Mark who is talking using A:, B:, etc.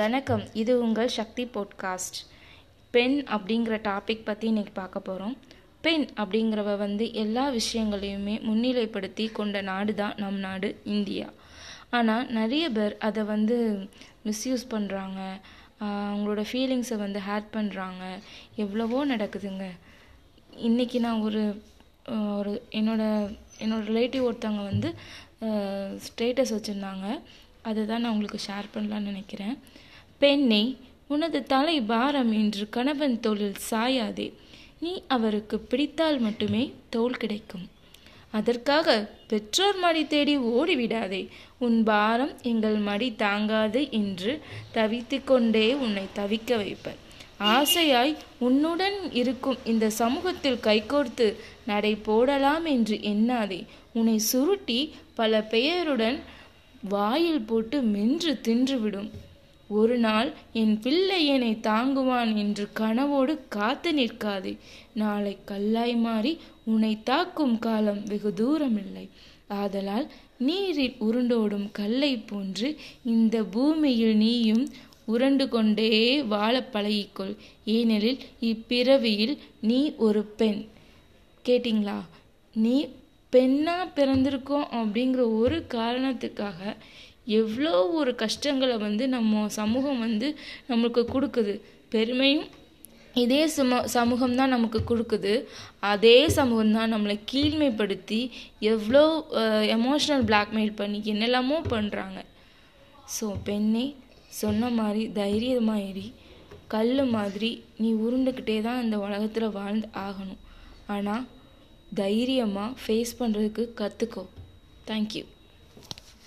A: வணக்கம். இது உங்கள் சக்தி போட்காஸ்ட் பெண் அப்படிங்கிற டாபிக் பற்றி இன்றைக்கி பார்க்க போகிறோம் பெண் அப்படிங்கிறவ வந்து எல்லா விஷயங்களையுமே முன்னிலைப்படுத்தி கொண்ட நாடு தான் நம் நாடு இந்தியா. ஆனால் நிறைய பேர் அதை வந்து மிஸ்யூஸ் பண்ணுறாங்க அவங்களோட ஃபீலிங்ஸை வந்து ஹேட் பண்ணுறாங்க எவ்வளவோ நடக்குதுங்க. இன்றைக்கி நான் ஒரு ஒரு என்னோட என்னோடய ரிலேட்டிவ் ஒருத்தவங்க வந்து ஸ்டேட்டஸ் வச்சுருந்தாங்க. அதை தான் நான் உங்களுக்கு ஷேர் பண்ணலான்னு நினைக்கிறேன். பெண்ணே உனது தலை பாரம் என்று கணவன் தோளில் சாயாதே. நீ அவருக்கு பிடித்தால் மட்டுமே தோல் கிடைக்கும். அதற்காக பெற்றோர் மடி தேடி ஓடிவிடாதே. உன் பாரம் எங்கள் மடி தாங்காது என்று தவித்து கொண்டே உன்னை தவிக்க வைப்பர் ஆசையாய் உன்னுடன் இருக்கும் இந்த சமூகத்தில் கைகோர்த்து நடை போடலாம் என்று எண்ணாதே. உன்னை சுருட்டி பல பெயருடன் வாயில் போட்டு மென்று தின்றுவிடும். ஒரு நாள் என் பிள்ளை என்னை தாங்குவான் என்று கனவோடு காத்து நிற்காதே. நாளை கல்லாய் மாறி உன்னை தாக்கும் காலம் வெகு தூரமில்லை. ஆதலால் நீரில் உருண்டோடும் கல்லை போன்று இந்த பூமியில் நீயும் உருண்டு கொண்டே வாழ பழகிக்கொள். ஏனெனில் இப்பிறவியில் நீ ஒரு பெண். கேட்டிங்களா? நீ பெண்ணாக பிறந்திருக்கோம் அப்படிங்கிற ஒரு காரணத்துக்காக எவ்வளோ ஒரு கஷ்டங்களை வந்து நம்ம சமூகம் வந்து நம்மளுக்கு கொடுக்குது. பெருமையும் இதே சும சமூகம் தான் நமக்கு கொடுக்குது. அதே சமூகம் தான் நம்மளை கீழ்மைப்படுத்தி எவ்வளோ எமோஷ்னல் பிளாக்மெயில் பண்ணி என்னெல்லாமோ பண்ணுறாங்க ஸோ பெண்ணே சொன்ன மாதிரி தைரியமாக ஏறி கல் மாதிரி நீ உருண்டுக்கிட்டே தான் இந்த உலகத்தில் வாழ்ந்து ஆகணும். ஆனால் தைரியமாக ஃபேஸ் பண்ணுறதுக்கு கற்றுக்கோ தேங்க்யூ